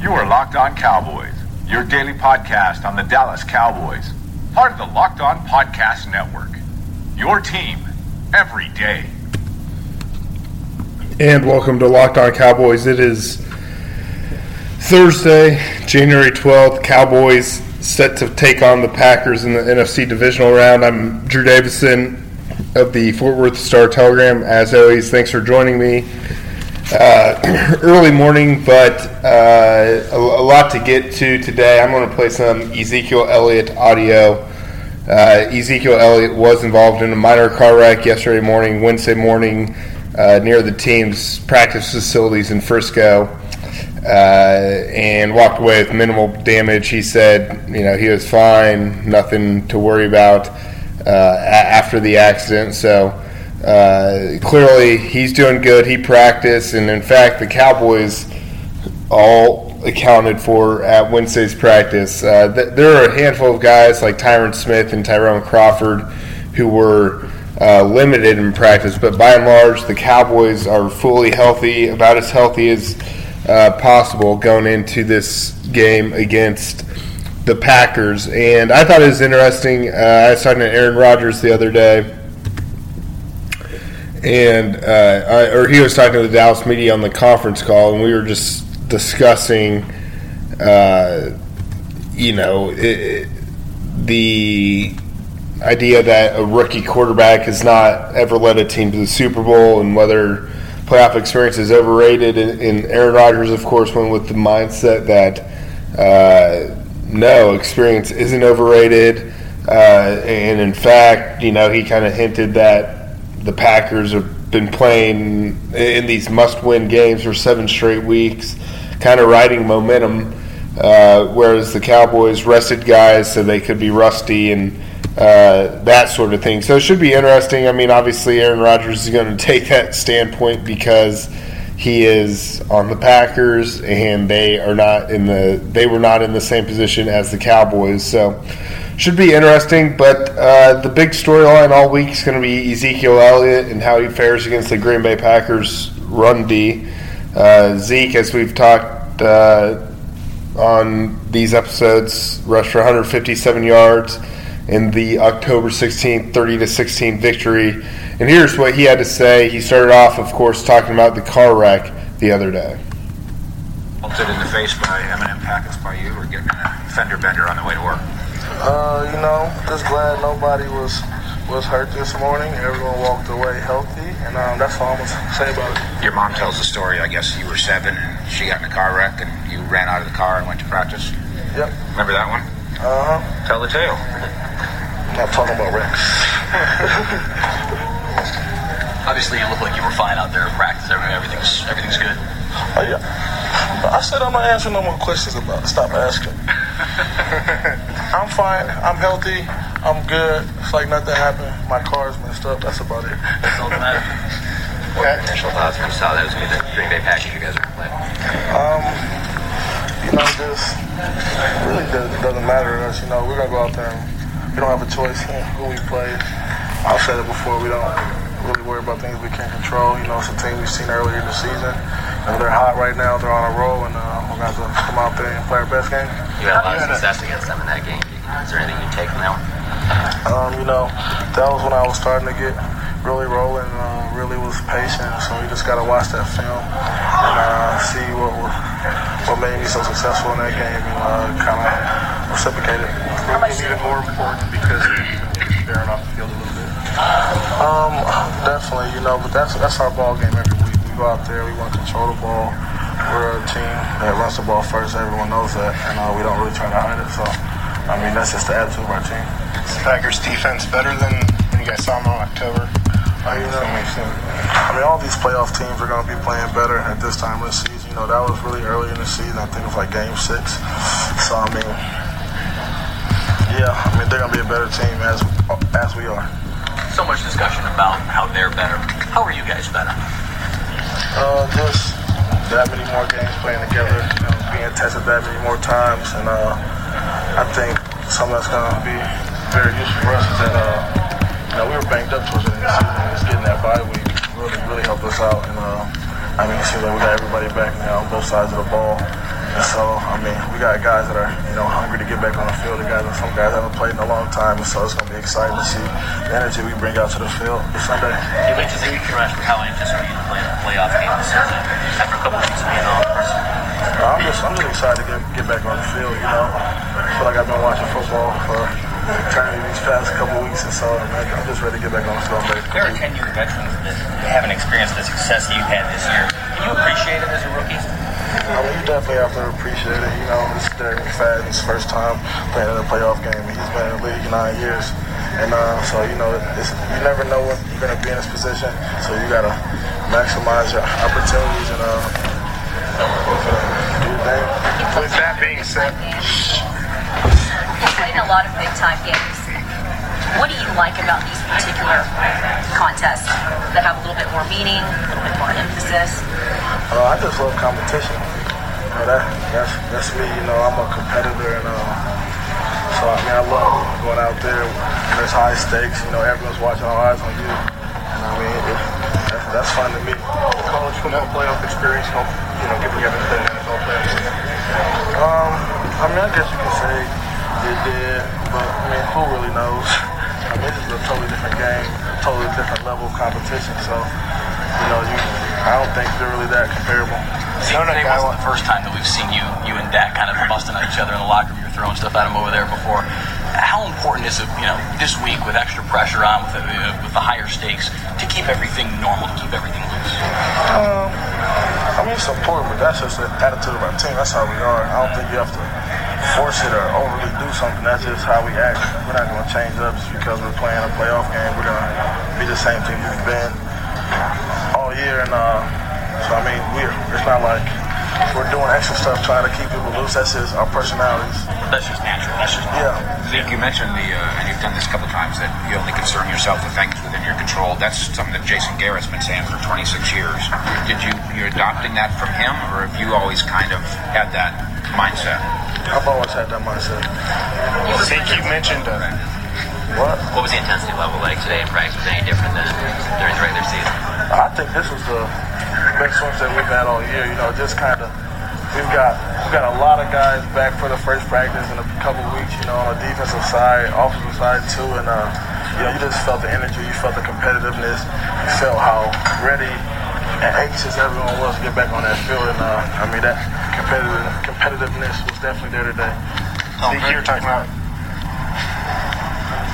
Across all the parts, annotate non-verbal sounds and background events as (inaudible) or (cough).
You are Locked On Cowboys, your daily podcast on the Dallas Cowboys, part of the Locked On Podcast Network. Your team every day. And welcome to Locked On Cowboys. It is Thursday, January 12th. Cowboys set to take on the Packers in the NFC divisional round. I'm Drew Davison of the Fort Worth Star Telegram. As always, thanks for joining me. Uh, (clears throat) early morning, but uh, a, a, lot to get to today. I'm going to play some Ezekiel Elliott audio. Uh, Ezekiel Elliott was involved in a minor car wreck yesterday morning, Wednesday morning, uh, near the team's practice facilities in Frisco, uh, and walked away with minimal damage. He said, you know, he was fine, nothing to worry about uh, after the accident. So uh, clearly, he's doing good. He practiced, and in fact, the Cowboys all accounted for at Wednesday's practice. Uh, th- there are a handful of guys like Tyron Smith and Tyrone Crawford who were uh, limited in practice, but by and large, the Cowboys are fully healthy, about as healthy as uh, possible going into this game against the Packers. And I thought it was interesting. Uh, I was talking to Aaron Rodgers the other day. And uh, I, or he was talking to the Dallas media on the conference call, and we were just discussing, uh, you know, it, the idea that a rookie quarterback has not ever led a team to the Super Bowl and whether playoff experience is overrated. And, and Aaron Rodgers, of course, went with the mindset that uh, no, experience isn't overrated. Uh, and in fact, you know, he kind of hinted that the Packers have been playing in these must win games for seven straight weeks, kind of riding momentum. Uh, whereas the Cowboys rested guys so they could be rusty and uh, that sort of thing. So it should be interesting. I mean, obviously, Aaron Rodgers is going (laughs) to take that standpoint because he is on the Packers and they are not in the they were not in the same position as the Cowboys. So should be interesting. But uh, the big storyline all week is going to be Ezekiel Elliott and how he fares against the Green Bay Packers run D. Uh, Zeke, as we've talked uh, on these episodes, rushed for 157 yards in the October 16th 30 to 16 victory. And here's what he had to say. He started off, of course, talking about the car wreck the other day. Bolted in the face by M&M packets by you, or getting a fender bender on the way to work? Uh, you know, just glad nobody was was hurt this morning. Everyone walked away healthy, and um, that's all I'm gonna say about it. Your mom tells the story. I guess you were seven, and she got in a car wreck, and you ran out of the car and went to practice. Yep. Remember that one? Uh huh. Tell the tale. I'm not talking about wrecks. (laughs) Obviously, you look like you were fine out there in practice. Everything's everything's good. Oh yeah. I said I'm not answering no more questions about it. Stop asking. (laughs) I'm fine. I'm healthy. I'm good. It's like nothing happened. My car's messed up. That's about it. That's all that matters. (laughs) What were your initial thoughts when you saw that was going to be the Green Bay Packers you guys were playing? Um, you know, just really doesn't, doesn't matter to us. You know, we're gonna go out there and we don't have a choice in who we play. I've said it before. We don't really worry about things we can't control. You know, it's a team we've seen earlier in the season. You know, they're hot right now. They're on a roll, and uh, we're gonna have to come out there and play our best game. You had a lot of success against them in that game. Is there anything you take from that one? Um, you know, that was when I was starting to get really rolling. Uh, really was patient. So you just got to watch that film and uh, see what what made me so successful in that game and uh, kind of reciprocate it. Much even more important because you're bearing off the field a little bit? Um, definitely, you know, but that's that's our ball game every week. We go out there, we want to control the ball. We're a team that runs the ball first. Everyone knows that, and uh, we don't really try to hide it. So, I mean, that's just the attitude of our team. Is the Packers defense better than when you guys saw them in October? You know, I mean, all these playoff teams are going to be playing better at this time of the season. You know, that was really early in the season. I think it was like game six. So, I mean, yeah, I mean, they're going to be a better team as, as we are. So much discussion about how they're better. How are you guys better? Uh, just that many more games playing together, you know, being tested that many more times. And uh, I think something that's going to be very useful for us is that, uh, you know, we were banged up towards the end of the season. Just getting that bye week really, really helped us out. And uh, I mean, it seems like we got everybody back now on both sides of the ball. And so, I mean, we got guys that are, you know, hungry to get back on the field. The guys, some guys haven't played in a long time, and so it's going to be exciting to see the energy we bring out to the field this Sunday. You mentioned that you can how anxious are you to play a playoff game this season after a couple weeks of being off? I'm just, I'm just excited to get, get back on the field. You know, feel like I've been watching football for eternity these past couple weeks, and so I'm just ready to get back on the field. There are 10 year veterans that haven't experienced the success that you've had this year. Can you appreciate it as a rookie? I mean, you definitely have to appreciate it. You know, this is Darren McFadden's first time playing in a playoff game. He's been in the league nine years. And uh, so, you know, you never know when you're going to be in this position. So you got to maximize your opportunities and uh, do your thing. With that being said, you've played a lot of big time games. What do you like about these particular contests that have a little bit more meaning, a little bit more emphasis? Uh, I just love competition. You know, that, that's, that's me. You know, I'm a competitor, and uh, so I mean, I love going out there. There's high stakes. You know, everyone's watching, all eyes on you. And I mean, it, that's, that's fun to me. College football playoff experience help, you know, giving you everything NFL playoffs. Um, I mean, I guess you can say it did, but I mean, who really knows? I mean, this is a totally different game, totally different level of competition. So, you know, you, I don't think they're really that comparable. See, today wasn't the first time that we've seen you, you and Dak kind of busting at each other in the locker room. You're throwing stuff at him over there before. How important is it, you know, this week with extra pressure on, with the, uh, with the higher stakes, to keep everything normal, to keep everything loose? Um, I mean, it's important, but that's just the attitude of our team. That's how we are. I don't think you have to force it or overly do something. That's just how we act. We're not going to change up just because we're playing a playoff game. We're going to be the same team we've been all year. And uh, so, I mean, we're, it's not like we're doing extra stuff trying to keep people loose. That's just our personalities. That's just natural. That's just yeah. Zeke, you mentioned the, uh, and you've done this a couple of times, that you only concern yourself with things within your control. That's something that Jason Garrett's been saying for 26 years. Did you you're adopting that from him, or have you always kind of had that mindset? I've always had that mindset. Zeke, you mentioned that. what? What was the intensity level like today in practice? Was any different than during the regular season? I think this was the best ones that we've had all year. You know, just kind of we've got we've got a lot of guys back for the first practice in a couple weeks. You know, on the defensive side, offensive side too, and uh, you know, you just felt the energy, you felt the competitiveness, you felt how ready and anxious everyone was to get back on that field. And uh, I mean, that competitive competitiveness was definitely there today. Zeke, you're talking about.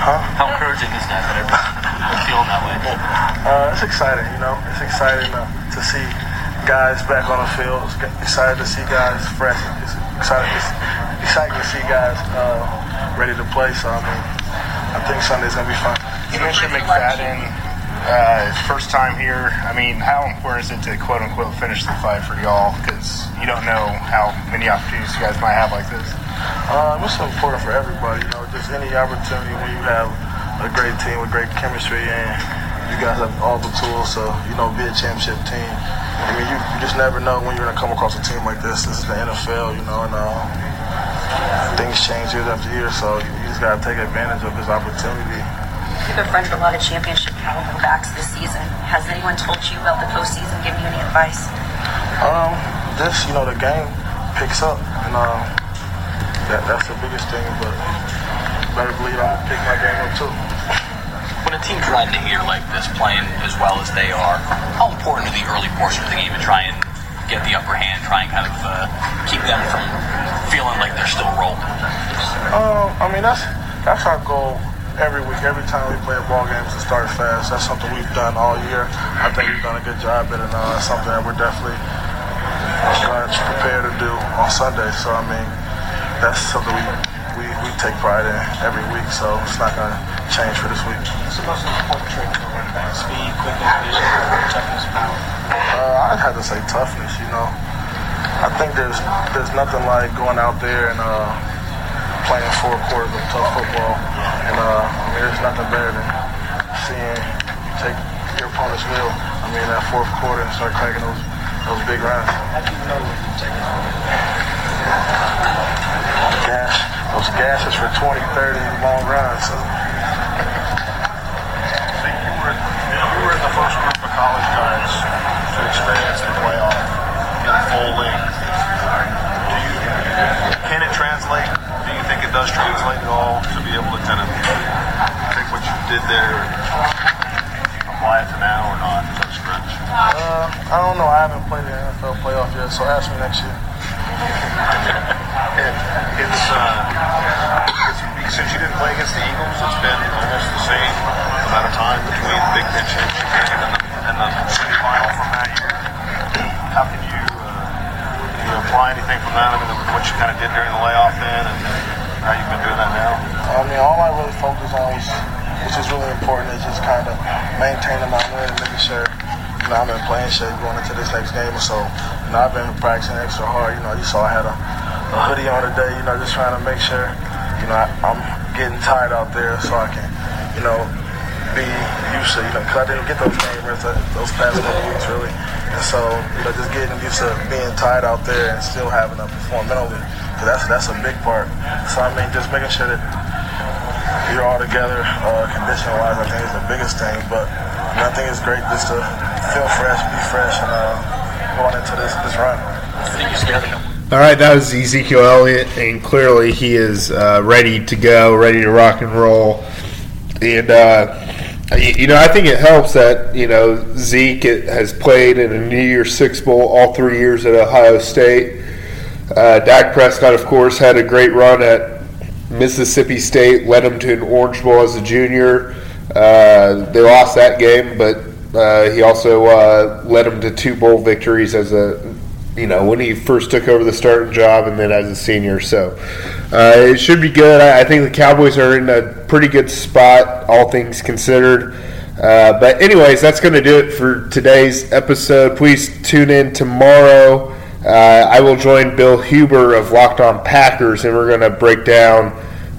Huh? How encouraging is that that everyone's (laughs) feeling that way? Uh, it's exciting, you know. It's exciting uh, to see guys back on the field. It's excited to see guys fresh. It's exciting. It's exciting to see guys uh, ready to play. So I mean, I think Sunday's gonna be fun. You mentioned McFadden, uh, first time here. I mean, how important is it to quote unquote finish the fight for y'all? Because you don't know how many opportunities you guys might have like this. It's important for everybody. You know, just any opportunity when you have a great team with great chemistry and you guys have all the tools to, you know, be a championship team. I mean, you, you just never know when you're gonna come across a team like this. This is the NFL, you know, and uh, things change year after year. So you just gotta take advantage of this opportunity. You've befriended a lot of championship caliber backs this season. Has anyone told you about the postseason, given you any advice? Um, this, you know, the game picks up, and uh, that, that's the biggest thing. But better believe I'm gonna pick my game up too. When a team's riding a heater like this, playing as well as they are, how important are the early portion of the game to try and get the upper hand, try and kind of uh, keep them from feeling like they're still rolling? Um, I mean that's that's our goal every week, every time we play a ball game to start fast. That's something we've done all year. I think we've done a good job at it. Uh, that's something that we're definitely going to prepare to do on Sunday. So I mean, that's something we we, we take pride in every week, so it's not going to change for this week. What's the most important trait for running back, Speed, quickness, vision, toughness, power? Uh, I'd have to say toughness, you know. I think there's there's nothing like going out there and uh, playing four quarters of tough football. And uh, I mean, there's nothing better than seeing you take your opponent's will. I mean, that fourth quarter and start cracking those those big runs. Gas, those gases for 20, 30 long runs. So you were, you were in the first group of college guys to experience the playoff in full length. Do you, can it translate? Do you think it does translate at all to be able to kind of take what you did there and apply it to now or not? Is that a stretch? Uh, I don't know. I haven't played the NFL playoff yet, so ask me next year. And it's, uh, it's since you didn't play against the Eagles, it's been almost the same amount of time between the Big Ten championship game and the, and the semifinal from that year. How can you, uh, can you apply anything from that? I mean, what you kind of did during the layoff then, and how you've been doing that now? I mean, all I really focus on was, which is really important, is just kind of maintaining my win and making sure, you know, I'm in playing shape going into this next game. So, you know, I've been practicing extra hard. You know, you saw I had a, a hoodie on today, you know, just trying to make sure, you know, I, I'm getting tired out there so I can, you know, be used to, you know, because I didn't get those game uh, those past couple weeks, really. And so, you know, just getting used to being tired out there and still having to perform mentally, because that's, that's a big part. So, I mean, just making sure that you're all together, uh, condition-wise, I think is the biggest thing. But you know, I think it's great just to feel fresh, be fresh, and uh, going into this, this run. All right, that was Ezekiel Elliott, and clearly he is uh, ready to go, ready to rock and roll. And uh, you you know, I think it helps that you know Zeke has played in a New Year's Six Bowl all three years at Ohio State. Uh, Dak Prescott, of course, had a great run at Mississippi State, led him to an Orange Bowl as a junior. Uh, they lost that game, but uh, he also uh, led them to two bowl victories as a you know when he first took over the starting job and then as a senior. So uh, it should be good. I, I think the Cowboys are in a pretty good spot, all things considered. Uh, but anyways, that's going to do it for today's episode. Please tune in tomorrow. Uh, I will join Bill Huber of Locked On Packers, and we're going to break down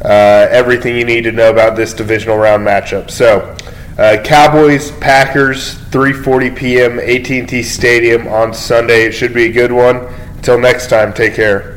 uh, everything you need to know about this divisional round matchup. So, uh, Cowboys Packers 3:40 p.m. AT&T Stadium on Sunday. It should be a good one. Until next time, take care.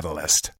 Catalyst.